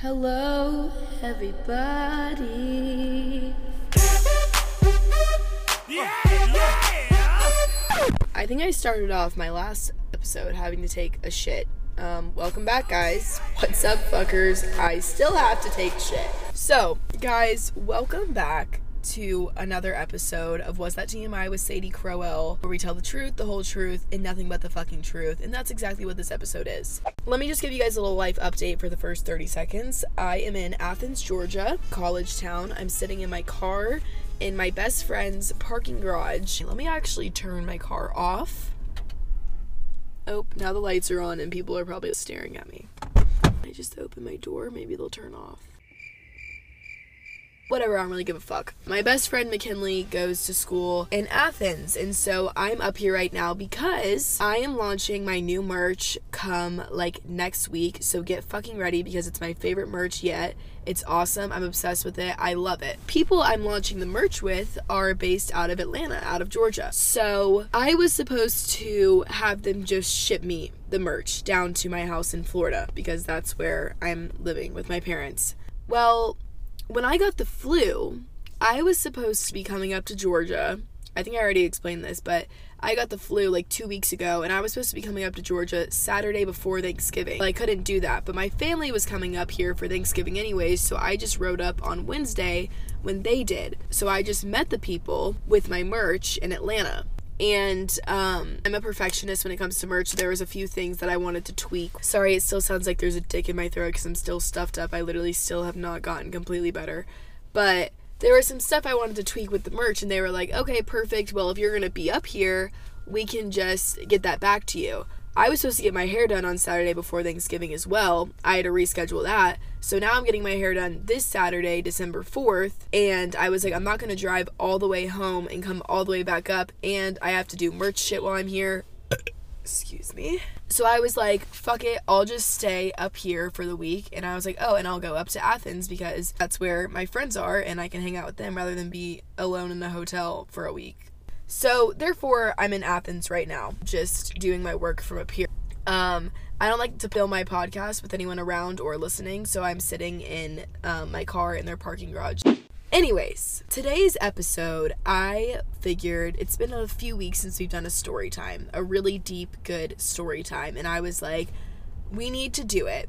Hello, everybody. I think I started off my last episode having to take a shit. Um, welcome back, guys. What's up, fuckers? I still have to take shit. So, guys, welcome back to another episode of Was That TMI with Sadie Crowell, where we tell the truth, the whole truth, and nothing but the fucking truth. And that's exactly what this episode is. Let me just give you guys a little life update for the first 30 seconds. I am in Athens, Georgia, college town. I'm sitting in my car in my best friend's parking garage. Let me actually turn my car off. Oh, now the lights are on and people are probably staring at me. I just open my door, maybe they'll turn off whatever, I don't really give a fuck. My best friend McKinley goes to school in Athens, and so I'm up here right now because I am launching my new merch come like next week. So get fucking ready because it's my favorite merch yet. It's awesome. I'm obsessed with it. I love it. People I'm launching the merch with are based out of Atlanta, out of Georgia. So I was supposed to have them just ship me the merch down to my house in Florida because that's where I'm living with my parents. Well, when I got the flu, I was supposed to be coming up to Georgia. I think I already explained this, but I got the flu like two weeks ago, and I was supposed to be coming up to Georgia Saturday before Thanksgiving. I couldn't do that, but my family was coming up here for Thanksgiving anyways, so I just rode up on Wednesday when they did. So I just met the people with my merch in Atlanta and um, I'm a perfectionist when it comes to merch. There was a few things that I wanted to tweak. Sorry, it still sounds like there's a dick in my throat because I'm still stuffed up. I literally still have not gotten completely better, but there was some stuff I wanted to tweak with the merch, and they were like, "Okay, perfect. Well, if you're gonna be up here, we can just get that back to you." I was supposed to get my hair done on Saturday before Thanksgiving as well. I had to reschedule that. So now I'm getting my hair done this Saturday, December 4th. And I was like, I'm not going to drive all the way home and come all the way back up. And I have to do merch shit while I'm here. Excuse me. So I was like, fuck it, I'll just stay up here for the week. And I was like, oh, and I'll go up to Athens because that's where my friends are and I can hang out with them rather than be alone in a hotel for a week. So, therefore, I'm in Athens right now, just doing my work from up here. Um, I don't like to film my podcast with anyone around or listening, so I'm sitting in um, my car in their parking garage. Anyways, today's episode, I figured it's been a few weeks since we've done a story time, a really deep, good story time, and I was like, we need to do it.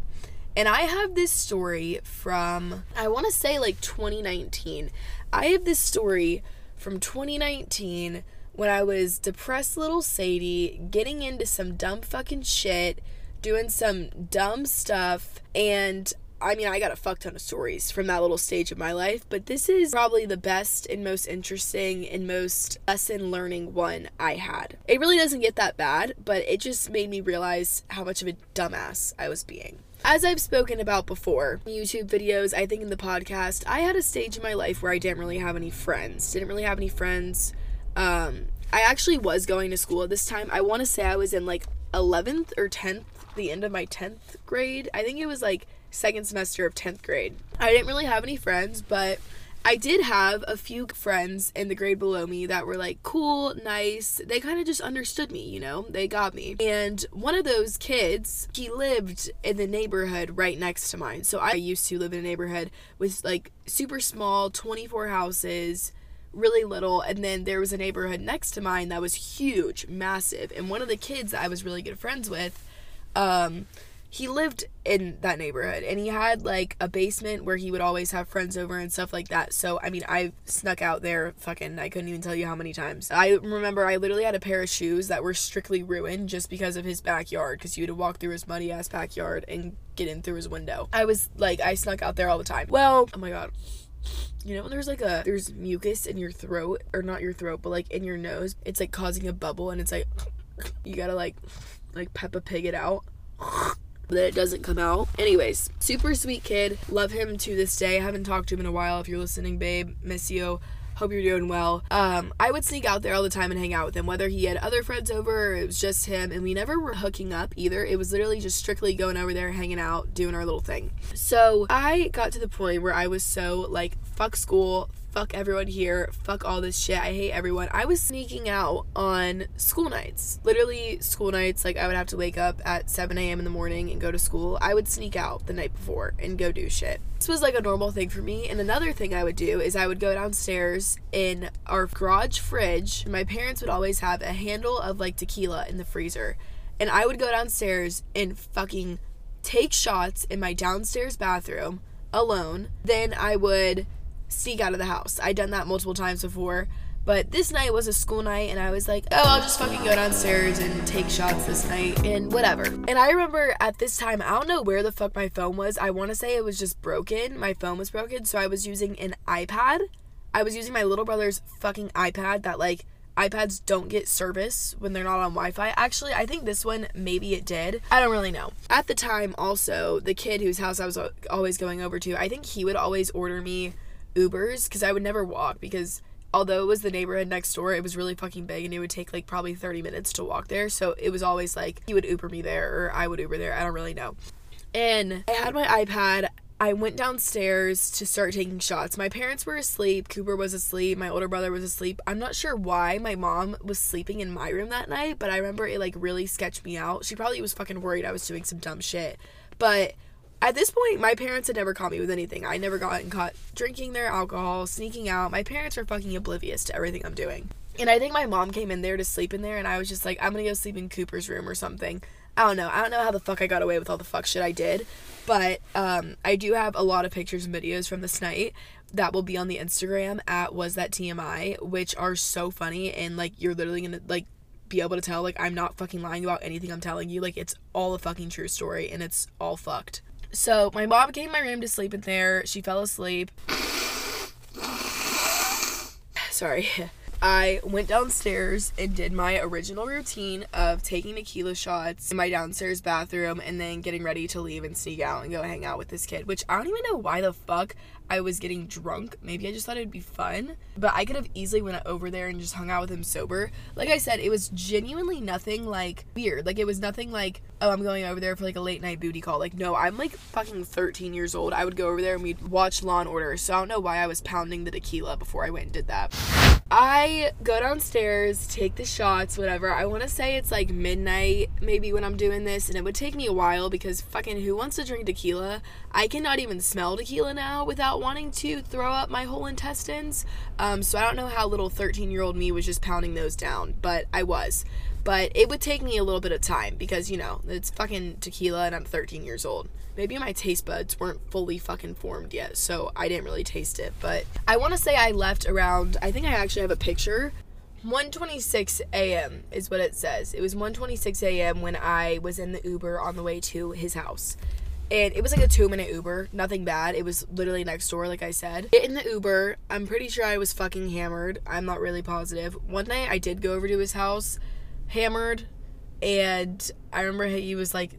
And I have this story from, I want to say like 2019. I have this story from 2019 when I was depressed little Sadie, getting into some dumb fucking shit, doing some dumb stuff, and I mean, I got a fuck ton of stories from that little stage of my life, but this is probably the best and most interesting and most lesson learning one I had. It really doesn't get that bad, but it just made me realize how much of a dumbass I was being. As I've spoken about before, YouTube videos, I think in the podcast, I had a stage in my life where I didn't really have any friends. Didn't really have any friends. Um, I actually was going to school at this time. I want to say I was in like 11th or 10th, the end of my 10th grade. I think it was like second semester of 10th grade. I didn't really have any friends, but I did have a few friends in the grade below me that were like cool, nice. They kind of just understood me, you know? They got me. And one of those kids, he lived in the neighborhood right next to mine. So I used to live in a neighborhood with like super small, 24 houses, really little. And then there was a neighborhood next to mine that was huge, massive. And one of the kids that I was really good friends with, um, he lived in that neighborhood and he had like a basement where he would always have friends over and stuff like that. So, I mean, I snuck out there fucking, I couldn't even tell you how many times. I remember I literally had a pair of shoes that were strictly ruined just because of his backyard because you had to walk through his muddy ass backyard and get in through his window. I was like, I snuck out there all the time. Well, oh my god. You know, when there's like a there's mucus in your throat or not your throat, but like in your nose. It's like causing a bubble and it's like you gotta like like Peppa Pig it out that it doesn't come out. Anyways, super sweet kid. Love him to this day. I haven't talked to him in a while. If you're listening, babe, miss you. Hope you're doing well. Um, I would sneak out there all the time and hang out with him, whether he had other friends over or it was just him. And we never were hooking up either. It was literally just strictly going over there, hanging out, doing our little thing. So I got to the point where I was so like, fuck school, fuck everyone here. Fuck all this shit. I hate everyone. I was sneaking out on school nights. Literally, school nights. Like, I would have to wake up at 7 a.m. in the morning and go to school. I would sneak out the night before and go do shit. This was like a normal thing for me. And another thing I would do is I would go downstairs in our garage fridge. My parents would always have a handle of like tequila in the freezer. And I would go downstairs and fucking take shots in my downstairs bathroom alone. Then I would sneak out of the house. I'd done that multiple times before. But this night was a school night, and I was like, oh, I'll just fucking go downstairs and take shots this night and whatever. And I remember at this time, I don't know where the fuck my phone was. I want to say it was just broken. My phone was broken, so I was using an iPad. I was using my little brother's fucking iPad that, like, iPads don't get service when they're not on Wi Fi. Actually, I think this one, maybe it did. I don't really know. At the time, also, the kid whose house I was always going over to, I think he would always order me Ubers because I would never walk because although it was the neighborhood next door, it was really fucking big and it would take like probably 30 minutes to walk there. So it was always like he would Uber me there or I would Uber there. I don't really know. And I had my iPad. I went downstairs to start taking shots. My parents were asleep. Cooper was asleep. My older brother was asleep. I'm not sure why my mom was sleeping in my room that night, but I remember it like really sketched me out. She probably was fucking worried I was doing some dumb shit. But at this point, my parents had never caught me with anything. I never gotten caught drinking their alcohol, sneaking out. My parents were fucking oblivious to everything I'm doing. And I think my mom came in there to sleep in there, and I was just like, I'm gonna go sleep in Cooper's room or something. I don't know. I don't know how the fuck I got away with all the fuck shit I did, but um, I do have a lot of pictures and videos from this night that will be on the Instagram at was that TMI, which are so funny and like you're literally gonna like be able to tell like I'm not fucking lying about anything I'm telling you. Like it's all a fucking true story and it's all fucked. So my mom came in my room to sleep in there. She fell asleep. Sorry. I went downstairs and did my original routine of taking tequila shots in my downstairs bathroom and then getting ready to leave and sneak out and go hang out with this kid, which I don't even know why the fuck I was getting drunk. Maybe I just thought it'd be fun. But I could have easily went over there and just hung out with him sober. Like I said, it was genuinely nothing like weird. Like it was nothing like, oh, I'm going over there for like a late night booty call. Like, no, I'm like fucking 13 years old. I would go over there and we'd watch Law and Order. So I don't know why I was pounding the tequila before I went and did that. I go downstairs, take the shots, whatever. I want to say it's like midnight, maybe when I'm doing this, and it would take me a while because fucking who wants to drink tequila? I cannot even smell tequila now without wanting to throw up my whole intestines. Um, so I don't know how little 13 year old me was just pounding those down, but I was. But it would take me a little bit of time because, you know, it's fucking tequila and I'm 13 years old. Maybe my taste buds weren't fully fucking formed yet, so I didn't really taste it. But I want to say I left around, I think I actually have a picture 1:26 a.m. is what it says. It was 1:26 a.m. when I was in the Uber on the way to his house and it was like a two minute Uber, nothing bad. It was literally next door, like I said. Get in the Uber. I'm pretty sure I was fucking hammered. I'm not really positive. One night I did go over to his house, hammered, and I remember he was like,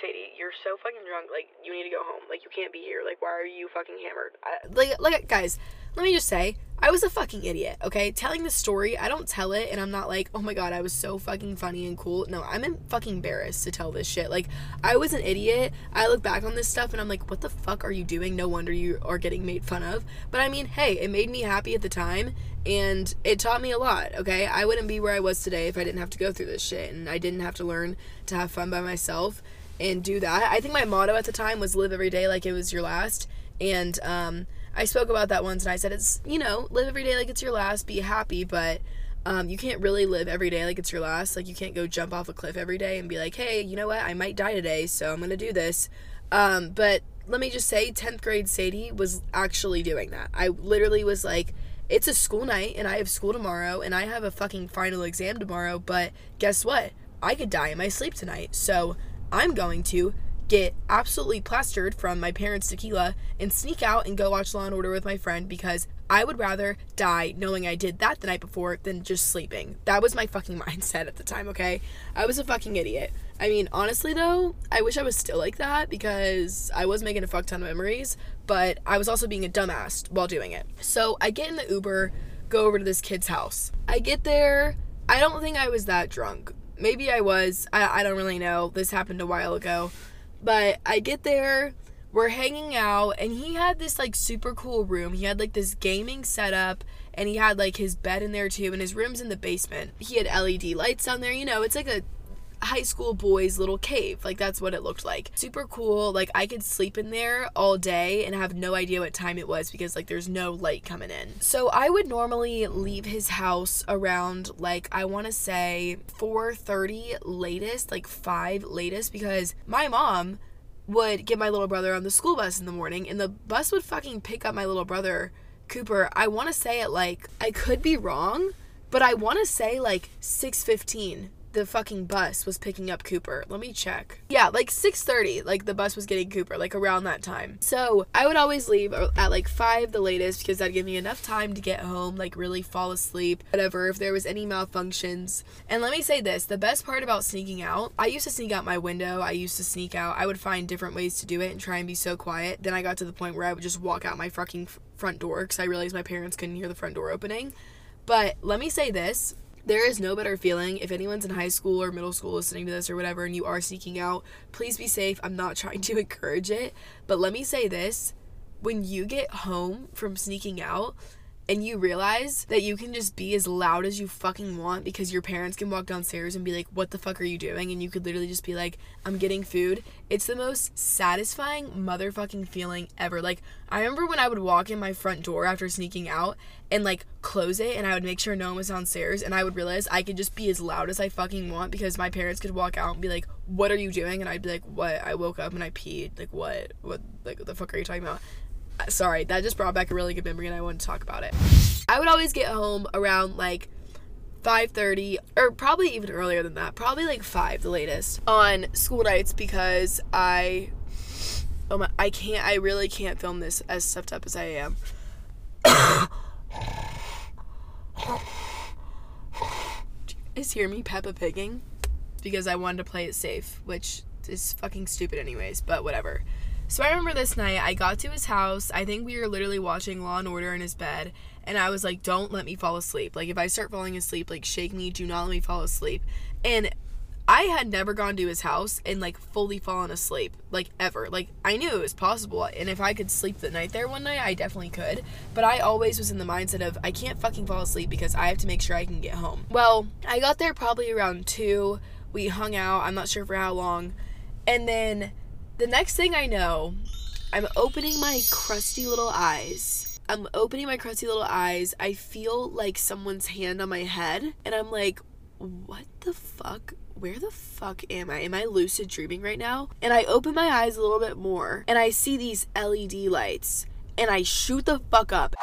Sadie, you're so fucking drunk. Like, you need to go home. Like, you can't be here. Like, why are you fucking hammered? I, like, like, guys, let me just say, I was a fucking idiot, okay? Telling the story, I don't tell it and I'm not like, oh my god, I was so fucking funny and cool. No, I'm fucking embarrassed to tell this shit. Like, I was an idiot. I look back on this stuff and I'm like, what the fuck are you doing? No wonder you are getting made fun of. But I mean, hey, it made me happy at the time and it taught me a lot, okay? I wouldn't be where I was today if I didn't have to go through this shit and I didn't have to learn to have fun by myself and do that. I think my motto at the time was live every day like it was your last. And, um, I spoke about that once and I said it's, you know, live every day like it's your last, be happy, but um, you can't really live every day like it's your last. Like, you can't go jump off a cliff every day and be like, hey, you know what? I might die today, so I'm going to do this. Um, but let me just say, 10th grade Sadie was actually doing that. I literally was like, it's a school night and I have school tomorrow and I have a fucking final exam tomorrow, but guess what? I could die in my sleep tonight. So I'm going to get absolutely plastered from my parents' tequila and sneak out and go watch Law and Order with my friend because I would rather die knowing I did that the night before than just sleeping. That was my fucking mindset at the time, okay? I was a fucking idiot. I mean, honestly though, I wish I was still like that because I was making a fuck ton of memories, but I was also being a dumbass while doing it. So I get in the Uber, go over to this kid's house. I get there, I don't think I was that drunk. Maybe I was. I, I don't really know. This happened a while ago. But I get there, we're hanging out and he had this like super cool room. He had like this gaming setup and he had like his bed in there too and his room's in the basement. He had LED lights down there, you know, it's like a high school boys little cave. Like that's what it looked like. Super cool. Like I could sleep in there all day and have no idea what time it was because like there's no light coming in. So I would normally leave his house around like I want to say 4:30 latest, like 5 latest because my mom would get my little brother on the school bus in the morning and the bus would fucking pick up my little brother Cooper. I want to say it like I could be wrong, but I want to say like 6:15 the fucking bus was picking up Cooper. Let me check. Yeah, like 6:30, like the bus was getting Cooper, like around that time. So, I would always leave at like 5 the latest because that'd give me enough time to get home, like really fall asleep, whatever, if there was any malfunctions. And let me say this, the best part about sneaking out, I used to sneak out my window, I used to sneak out. I would find different ways to do it and try and be so quiet. Then I got to the point where I would just walk out my fucking front door cuz I realized my parents couldn't hear the front door opening. But let me say this, there is no better feeling. If anyone's in high school or middle school listening to this or whatever and you are sneaking out please be safe. I'm not trying to encourage it. But let me say this. When you get home from sneaking out and you realize that you can just be as loud as you fucking want because your parents can walk downstairs and be like, What the fuck are you doing? And you could literally just be like, I'm getting food. It's the most satisfying motherfucking feeling ever. Like, I remember when I would walk in my front door after sneaking out and like close it and I would make sure no one was downstairs and I would realize I could just be as loud as I fucking want because my parents could walk out and be like, What are you doing? And I'd be like, What? I woke up and I peed. Like, what? What? Like, what the fuck are you talking about? Sorry, that just brought back a really good memory and I wanted to talk about it. I would always get home around like 5:30 or probably even earlier than that. Probably like 5 the latest on school nights because I oh my I can't I really can't film this as stuffed up as I am. Do you hear me Peppa Pigging? Because I wanted to play it safe, which is fucking stupid anyways, but whatever. So I remember this night, I got to his house. I think we were literally watching Law and Order in his bed. And I was like, don't let me fall asleep. Like, if I start falling asleep, like, shake me. Do not let me fall asleep. And I had never gone to his house and, like, fully fallen asleep. Like, ever. Like, I knew it was possible. And if I could sleep the night there one night, I definitely could. But I always was in the mindset of, I can't fucking fall asleep because I have to make sure I can get home. Well, I got there probably around 2. We hung out. I'm not sure for how long. And then the next thing I know, I'm opening my crusty little eyes. I'm opening my crusty little eyes. I feel like someone's hand on my head, and I'm like, what the fuck? Where the fuck am I? Am I lucid dreaming right now? And I open my eyes a little bit more, and I see these LED lights, and I shoot the fuck up.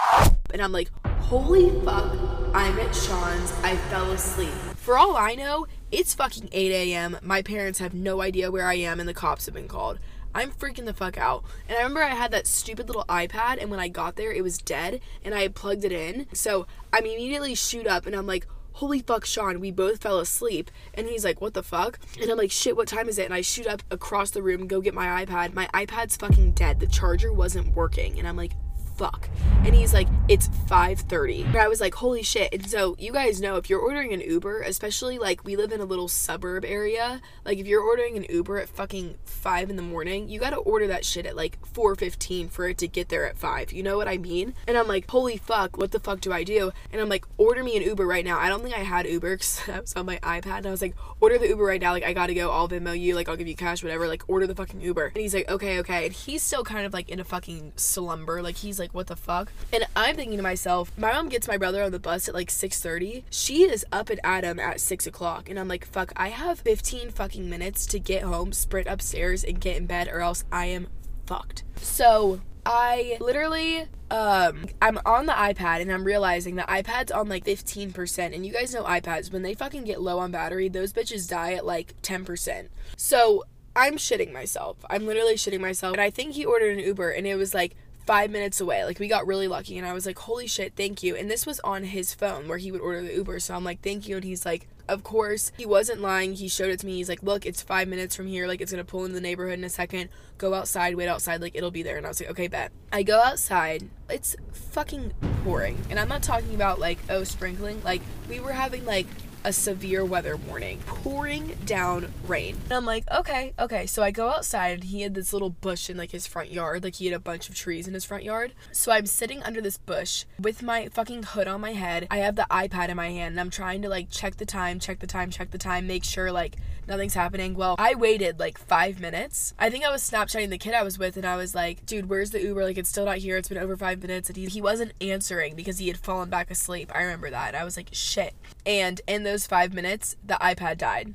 And I'm like, holy fuck, I'm at Sean's. I fell asleep. For all I know, it's fucking 8 a.m. My parents have no idea where I am, and the cops have been called. I'm freaking the fuck out. And I remember I had that stupid little iPad, and when I got there, it was dead, and I had plugged it in. So I immediately shoot up, and I'm like, holy fuck, Sean, we both fell asleep. And he's like, what the fuck? And I'm like, shit, what time is it? And I shoot up across the room, go get my iPad. My iPad's fucking dead. The charger wasn't working. And I'm like, fuck. And he's like it's 5.30 But i was like holy shit. And so you guys know if you're ordering an uber especially like we live in a little suburb area like if you're ordering an uber at fucking 5 in the morning you gotta order that shit at like 4.15 for it to get there at 5 you know what i mean? And i'm like holy fuck what the fuck do i do? And i'm like order me an uber right now. I don't think i had uber because i was on my ipad. And i was like order the uber right now. Like i gotta go. I'll venmo you. Like i'll give you cash whatever. Like order the fucking uber. And he's like okay okay. And he's still kind of like in a fucking slumber. Like he's like what the fuck and I'm thinking to myself, my mom gets my brother on the bus at like 6:30. She is up at Adam at six o'clock, and I'm like, fuck, I have 15 fucking minutes to get home, sprint upstairs, and get in bed, or else I am fucked. So I literally um I'm on the iPad and I'm realizing that iPad's on like 15% and you guys know iPads when they fucking get low on battery those bitches die at like 10%. So I'm shitting myself. I'm literally shitting myself. And I think he ordered an Uber and it was like five minutes away. Like we got really lucky and I was like, holy shit, thank you. And this was on his phone where he would order the Uber. So I'm like, thank you. And he's like, of course, he wasn't lying. He showed it to me. He's like, look, it's five minutes from here. Like it's gonna pull into the neighborhood in a second. Go outside, wait outside, like it'll be there. And I was like, okay, bet. I go outside. It's fucking pouring. And I'm not talking about like, oh, sprinkling. Like we were having like a severe weather warning, pouring down rain. And I'm like, okay, okay. So I go outside and he had this little bush in like his front yard. Like he had a bunch of trees in his front yard. So I'm sitting under this bush with my fucking hood on my head. I have the iPad in my hand and I'm trying to like check the time, check the time, check the time, make sure like nothing's happening. Well, I waited like five minutes. I think I was Snapchatting the kid I was with and I was like, dude, where's the Uber? Like it's still not here. It's been over five minutes. And he, he wasn't answering because he had fallen back asleep. I remember that. And I was like, shit. And in those five minutes, the iPad died.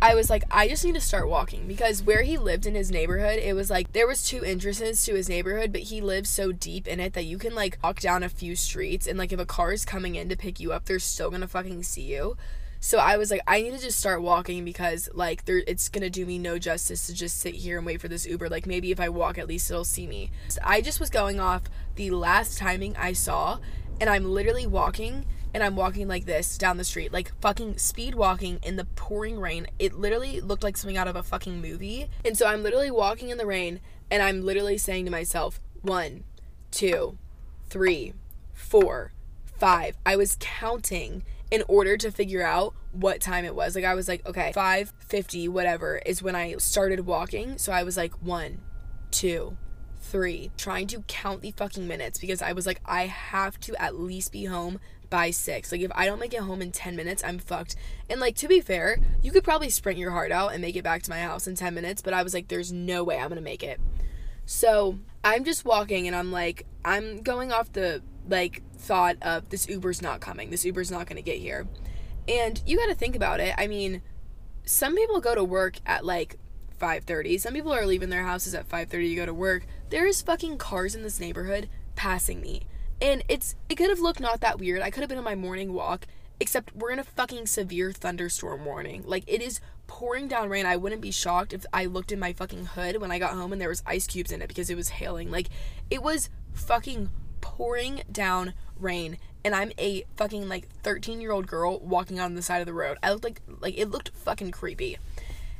I was like, I just need to start walking because where he lived in his neighborhood, it was like there was two entrances to his neighborhood, but he lives so deep in it that you can like walk down a few streets and like if a car is coming in to pick you up, they're still gonna fucking see you. So I was like, I need to just start walking because like there it's gonna do me no justice to just sit here and wait for this Uber. Like maybe if I walk at least it'll see me. So I just was going off the last timing I saw and I'm literally walking and I'm walking like this down the street, like fucking speed walking in the pouring rain. It literally looked like something out of a fucking movie. And so I'm literally walking in the rain and I'm literally saying to myself, one, two, three, four, five. I was counting in order to figure out what time it was. Like I was like, okay, 5:50 whatever is when I started walking. So I was like 1 2 3 trying to count the fucking minutes because I was like I have to at least be home by 6. Like if I don't make it home in 10 minutes, I'm fucked. And like to be fair, you could probably sprint your heart out and make it back to my house in 10 minutes, but I was like there's no way I'm to make it. So, I'm just walking and I'm like I'm going off the like thought of this Uber's not coming. This Uber's not to get here. And you got to think about it. I mean, some people go to work at like 5:30. Some people are leaving their houses at 5:30 to go to work. There is fucking cars in this neighborhood passing me. And it's it could have looked not that weird. I could have been on my morning walk, except we're in a fucking severe thunderstorm warning. Like it is pouring down rain. I wouldn't be shocked if I looked in my fucking hood when I got home and there was ice cubes in it because it was hailing. Like it was fucking pouring down rain and I'm a fucking like 13 year old girl walking on the side of the road. I looked like like it looked fucking creepy.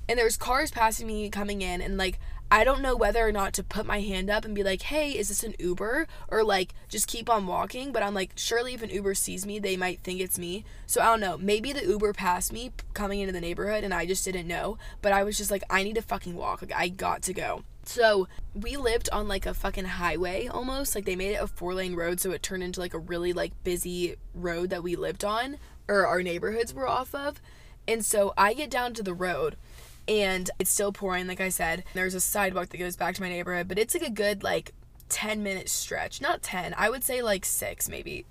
And there's cars passing me coming in and like I don't know whether or not to put my hand up and be like, "Hey, is this an Uber?" or like just keep on walking, but I'm like, surely if an Uber sees me, they might think it's me. So I don't know. Maybe the Uber passed me coming into the neighborhood and I just didn't know, but I was just like, I need to fucking walk. Like I got to go. So we lived on like a fucking highway almost. Like they made it a four lane road, so it turned into like a really like busy road that we lived on or our neighborhoods were off of. And so I get down to the road and it's still pouring, like I said. There's a sidewalk that goes back to my neighborhood, but it's like a good like 10 minute stretch. Not 10, I would say like six maybe.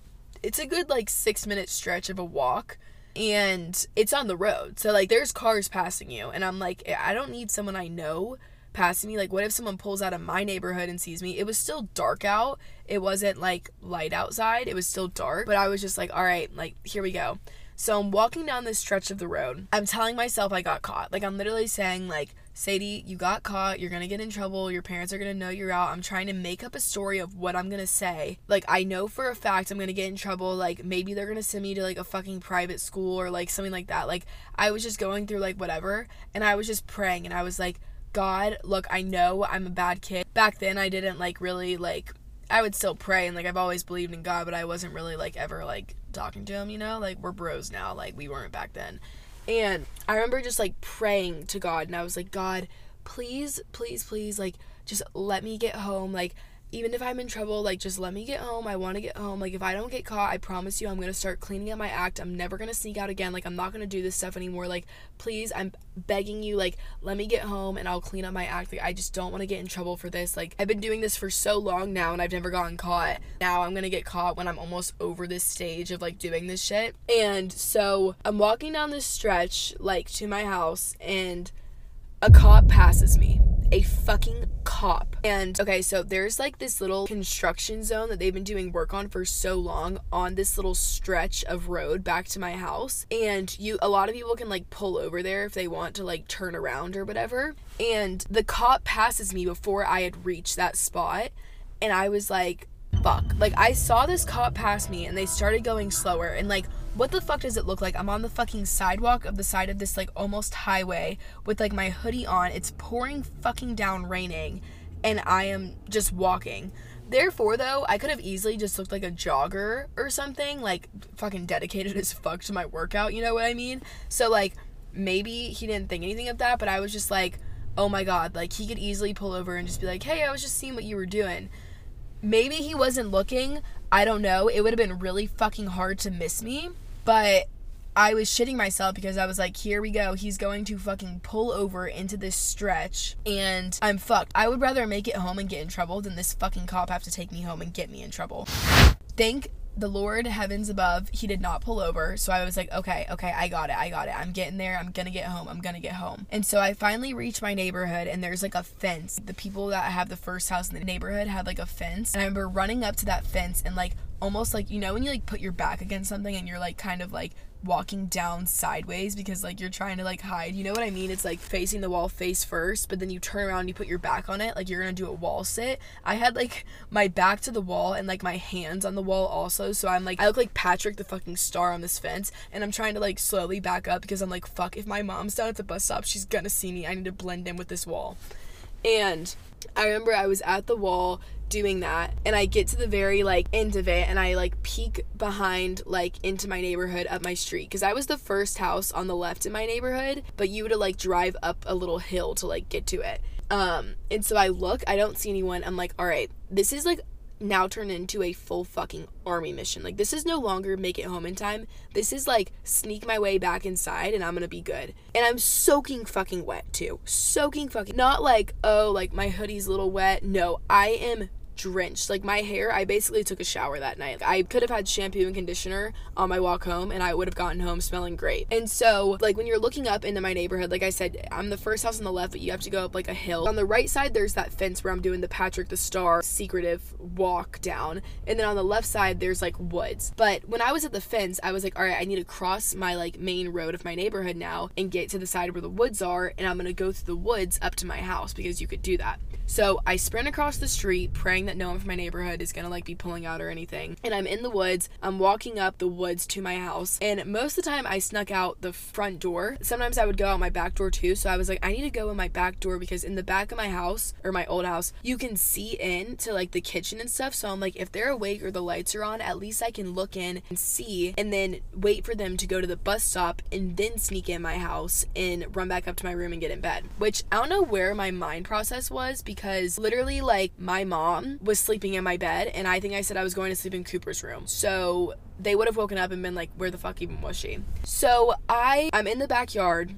It's a good like six minute stretch of a walk and it's on the road. So like there's cars passing you and I'm like I don't need someone I know passing me. Like, what if someone pulls out of my neighborhood and sees me? It was still dark out. It wasn't like light outside. It was still dark. But I was just like, all right, like, here we go. So I'm walking down this stretch of the road. I'm telling myself I got caught. Like, I'm literally saying, like, Sadie, you got caught. You're gonna get in trouble. Your parents are gonna know you're out. I'm trying to make up a story of what I'm gonna say. Like, I know for a fact I'm gonna get in trouble. Like, maybe they're gonna send me to like a fucking private school or like something like that. Like, I was just going through like whatever. And I was just praying. And I was like, God, look, I know I'm a bad kid. Back then, I didn't like really like. I would still pray and like I've always believed in God, but I wasn't really like ever like talking to him, you know? Like we're bros now, like we weren't back then. And I remember just like praying to God and I was like, God, please, please, please, like just let me get home. Like even if I'm in trouble, like just let me get home. I want to get home. Like if I don't get caught, I promise you I'm going to start cleaning up my act. I'm never going to sneak out again. Like I'm not going to do this stuff anymore. Like please, I'm begging you like let me get home and I'll clean up my act. Like I just don't want to get in trouble for this. Like I've been doing this for so long now and I've never gotten caught. Now I'm going to get caught when I'm almost over this stage of like doing this shit. And so I'm walking down this stretch like to my house and a cop passes me a fucking And okay, so there's like this little construction zone that they've been doing work on for so long on this little stretch of road back to my house. And you a lot of people can like pull over there if they want to like turn around or whatever. And the cop passes me before I had reached that spot. And I was like, fuck. Like I saw this cop pass me and they started going slower and like what the fuck does it look like? I'm on the fucking sidewalk of the side of this like almost highway with like my hoodie on. It's pouring fucking down raining and I am just walking. Therefore, though, I could have easily just looked like a jogger or something, like fucking dedicated as fuck to my workout, you know what I mean? So, like, maybe he didn't think anything of that, but I was just like, oh my god, like, he could easily pull over and just be like, hey, I was just seeing what you were doing. Maybe he wasn't looking. I don't know. It would have been really fucking hard to miss me, but I was shitting myself because I was like, here we go. He's going to fucking pull over into this stretch and I'm fucked. I would rather make it home and get in trouble than this fucking cop have to take me home and get me in trouble. Thank the Lord heavens above, he did not pull over. So I was like, okay, okay, I got it. I got it. I'm getting there. I'm gonna get home. I'm gonna get home. And so I finally reached my neighborhood and there's like a fence. The people that have the first house in the neighborhood had like a fence. And I remember running up to that fence and like almost like you know when you like put your back against something and you're like kind of like walking down sideways because like you're trying to like hide. You know what I mean? It's like facing the wall face first, but then you turn around and you put your back on it like you're going to do a wall sit. I had like my back to the wall and like my hands on the wall also. So I'm like I look like Patrick the fucking star on this fence and I'm trying to like slowly back up because I'm like fuck if my mom's down at the bus stop, she's going to see me. I need to blend in with this wall. And I remember I was at the wall doing that and I get to the very like end of it and I like peek behind like into my neighborhood up my street because I was the first house on the left in my neighborhood but you would like drive up a little hill to like get to it um and so I look I don't see anyone I'm like all right this is like now turned into a full fucking army mission. Like this is no longer make it home in time. This is like sneak my way back inside and I'm gonna be good. And I'm soaking fucking wet too. Soaking fucking not like, oh, like my hoodie's a little wet. No, I am drenched. Like my hair, I basically took a shower that night. I could have had shampoo and conditioner on my walk home and I would have gotten home smelling great. And so, like when you're looking up into my neighborhood, like I said, I'm the first house on the left, but you have to go up like a hill. On the right side, there's that fence where I'm doing the Patrick the Star secretive walk down. And then on the left side, there's like woods. But when I was at the fence, I was like, all right, I need to cross my like main road of my neighborhood now and get to the side where the woods are. And I'm gonna go through the woods up to my house because you could do that. So I sprint across the street, praying that no one from my neighborhood is gonna like be pulling out or anything. And I'm in the woods. I'm walking up the woods to my house. And most of the time I snuck out the front door. Sometimes I would go out my back door too. So I was like, I need to go in my back door because in the back of my house or my old house, you can see in to like the kitchen and stuff. So I'm like, if they're awake or the lights are on, at least I can look in and see and then wait for them to go to the bus stop and then sneak in my house and run back up to my room and get in bed. Which I don't know where my mind process was because literally like my mom was sleeping in my bed, and I think I said I was going to sleep in Cooper's room. So they would have woken up and been like, where the fuck even was she? So I I'm in the backyard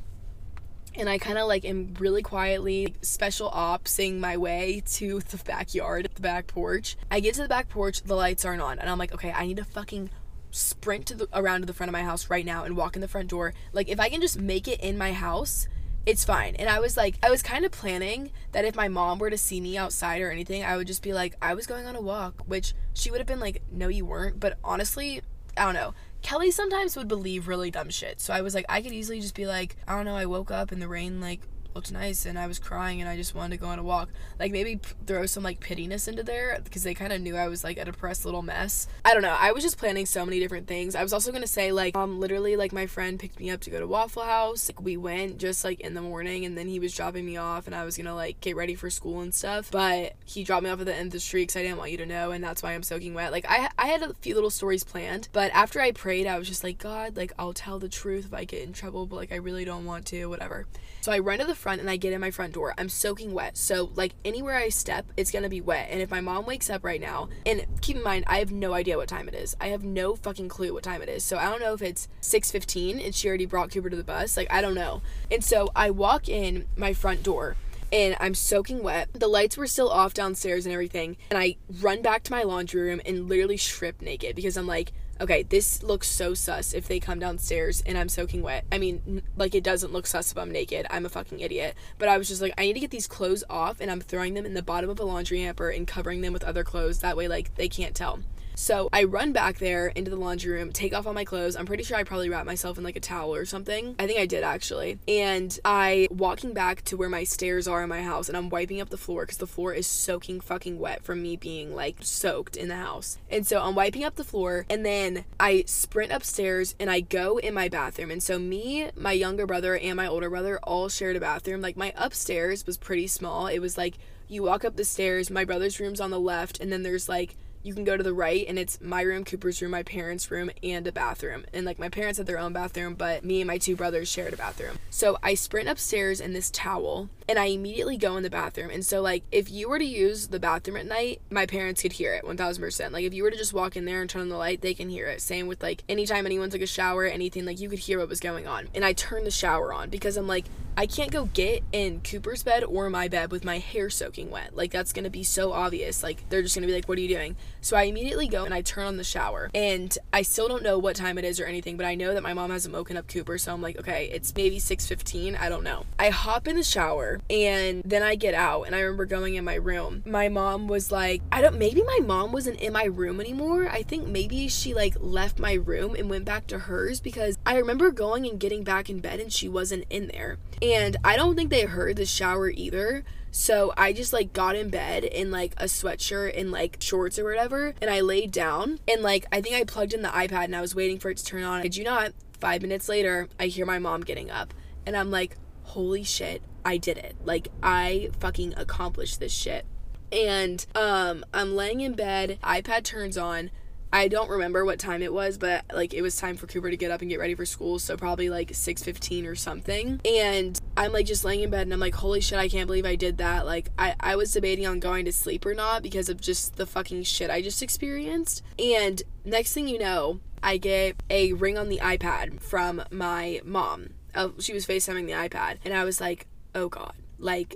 and I kind of like am really quietly like, special opsing my way to the backyard, the back porch. I get to the back porch, the lights aren't on, and I'm like, okay, I need to fucking sprint to the around to the front of my house right now and walk in the front door. Like if I can just make it in my house, it's fine. And I was like, I was kind of planning that if my mom were to see me outside or anything, I would just be like, I was going on a walk, which she would have been like, no, you weren't. But honestly, I don't know. Kelly sometimes would believe really dumb shit. So I was like, I could easily just be like, I don't know, I woke up and the rain like looked nice and I was crying and I just wanted to go on a walk. Like maybe p- throw some like pittiness into there because they kind of knew I was like a depressed little mess. I don't know. I was just planning so many different things. I was also going to say like um literally like my friend picked me up to go to Waffle House. Like we went just like in the morning and then he was dropping me off and I was going to like get ready for school and stuff. But he dropped me off at the end of the street cuz I didn't want you to know and that's why I'm soaking wet. Like I I had a few little stories planned, but after I prayed I was just like god, like I'll tell the truth if I get in trouble, but like I really don't want to, whatever. So I run to the front and I get in my front door. I'm soaking wet. So like anywhere I step, it's gonna be wet. And if my mom wakes up right now, and keep in mind, I have no idea what time it is. I have no fucking clue what time it is. So I don't know if it's 6:15 and she already brought Cooper to the bus. Like I don't know. And so I walk in my front door and I'm soaking wet. The lights were still off downstairs and everything. And I run back to my laundry room and literally strip naked because I'm like, okay, this looks so sus if they come downstairs and I'm soaking wet. I mean, like it doesn't look sus if I'm naked. I'm a fucking idiot. But I was just like, I need to get these clothes off and I'm throwing them in the bottom of a laundry hamper and covering them with other clothes. That way, like, they can't tell. So I run back there into the laundry room, take off all my clothes. I'm pretty sure I probably wrapped myself in like a towel or something. I think I did actually. And I walking back to where my stairs are in my house and I'm wiping up the floor because the floor is soaking fucking wet from me being like soaked in the house. And so I'm wiping up the floor and then I sprint upstairs and I go in my bathroom. And so me, my younger brother, and my older brother all shared a bathroom. Like my upstairs was pretty small. It was like you walk up the stairs, my brother's room's on the left, and then there's like you can go to the right and it's my room, Cooper's room, my parents' room, and a bathroom. And like my parents had their own bathroom, but me and my two brothers shared a bathroom. So I sprint upstairs in this towel and I immediately go in the bathroom. And so, like, if you were to use the bathroom at night, my parents could hear it 1000%. Like, if you were to just walk in there and turn on the light, they can hear it. Same with like anytime anyone took a shower, anything, like, you could hear what was going on. And I turn the shower on because I'm like, I can't go get in Cooper's bed or my bed with my hair soaking wet. Like, that's gonna be so obvious. Like, they're just gonna be like, what are you doing? So I immediately go and I turn on the shower. And I still don't know what time it is or anything, but I know that my mom hasn't woken up Cooper. So I'm like, okay, it's maybe 6.15. I don't know. I hop in the shower and then I get out and I remember going in my room. My mom was like, I don't, maybe my mom wasn't in my room anymore. I think maybe she like left my room and went back to hers because I remember going and getting back in bed and she wasn't in there. And I don't think they heard the shower either. So I just like got in bed in like a sweatshirt and like shorts or whatever. And I laid down and like I think I plugged in the iPad and I was waiting for it to turn on. I do not. Five minutes later, I hear my mom getting up. And I'm like, holy shit, I did it. Like I fucking accomplished this shit. And um I'm laying in bed, iPad turns on. I don't remember what time it was, but like it was time for Cooper to get up and get ready for school, so probably like 6:15 or something. And I'm like just laying in bed and I'm like, "Holy shit, I can't believe I did that." Like I I was debating on going to sleep or not because of just the fucking shit I just experienced. And next thing you know, I get a ring on the iPad from my mom. Uh, she was FaceTiming the iPad and I was like, "Oh god." Like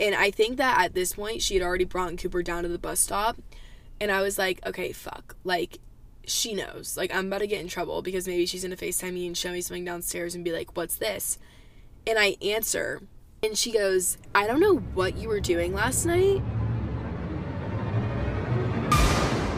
and I think that at this point she had already brought Cooper down to the bus stop and I was like, okay, fuck. Like, she knows. Like, I'm about to get in trouble because maybe she's gonna FaceTime me and show me something downstairs and be like, what's this? And I answer, and she goes, I don't know what you were doing last night,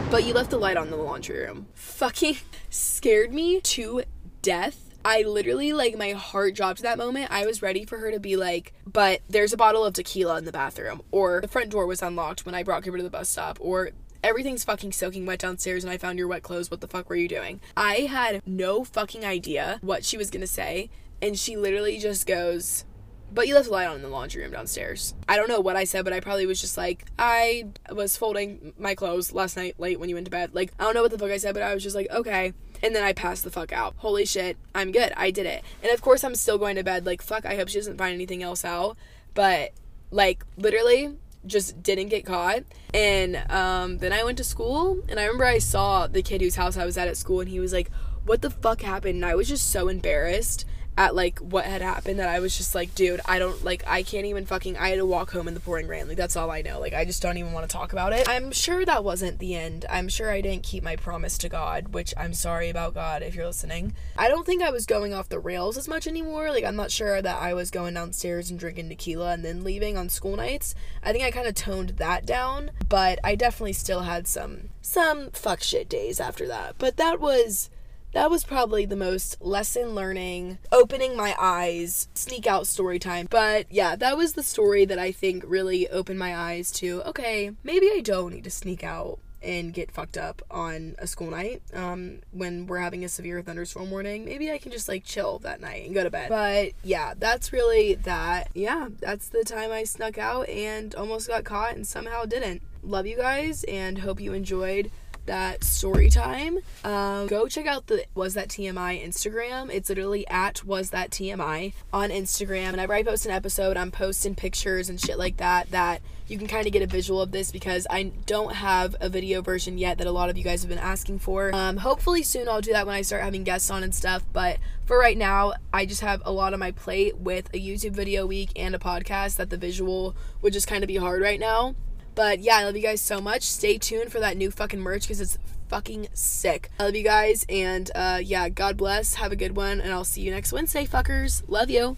but you left the light on in the laundry room. Fucking scared me to death. I literally, like, my heart dropped that moment. I was ready for her to be like, but there's a bottle of tequila in the bathroom, or the front door was unlocked when I brought Cooper to the bus stop, or everything's fucking soaking wet downstairs and I found your wet clothes. What the fuck were you doing? I had no fucking idea what she was gonna say, and she literally just goes, but you left the light on in the laundry room downstairs. I don't know what I said, but I probably was just like, I was folding my clothes last night late when you went to bed. Like, I don't know what the fuck I said, but I was just like, okay. And then I passed the fuck out. Holy shit, I'm good. I did it. And of course, I'm still going to bed. Like, fuck, I hope she doesn't find anything else out. But, like, literally, just didn't get caught. And um, then I went to school, and I remember I saw the kid whose house I was at at school, and he was like, What the fuck happened? And I was just so embarrassed at like what had happened that I was just like, dude, I don't like I can't even fucking I had to walk home in the pouring rain. Like that's all I know. Like I just don't even want to talk about it. I'm sure that wasn't the end. I'm sure I didn't keep my promise to God, which I'm sorry about God if you're listening. I don't think I was going off the rails as much anymore. Like I'm not sure that I was going downstairs and drinking tequila and then leaving on school nights. I think I kind of toned that down, but I definitely still had some some fuck shit days after that. But that was that was probably the most lesson learning, opening my eyes, sneak out story time. But yeah, that was the story that I think really opened my eyes to okay, maybe I don't need to sneak out and get fucked up on a school night um, when we're having a severe thunderstorm warning. Maybe I can just like chill that night and go to bed. But yeah, that's really that. Yeah, that's the time I snuck out and almost got caught and somehow didn't. Love you guys and hope you enjoyed that story time. Um, go check out the Was That TMI Instagram. It's literally at Was That TMI on Instagram. Whenever I post an episode, I'm posting pictures and shit like that that you can kind of get a visual of this because I don't have a video version yet that a lot of you guys have been asking for. Um, hopefully soon I'll do that when I start having guests on and stuff. But for right now, I just have a lot on my plate with a YouTube video week and a podcast that the visual would just kind of be hard right now. But yeah, I love you guys so much. Stay tuned for that new fucking merch because it's fucking sick. I love you guys, and uh, yeah, God bless. Have a good one, and I'll see you next Wednesday, fuckers. Love you.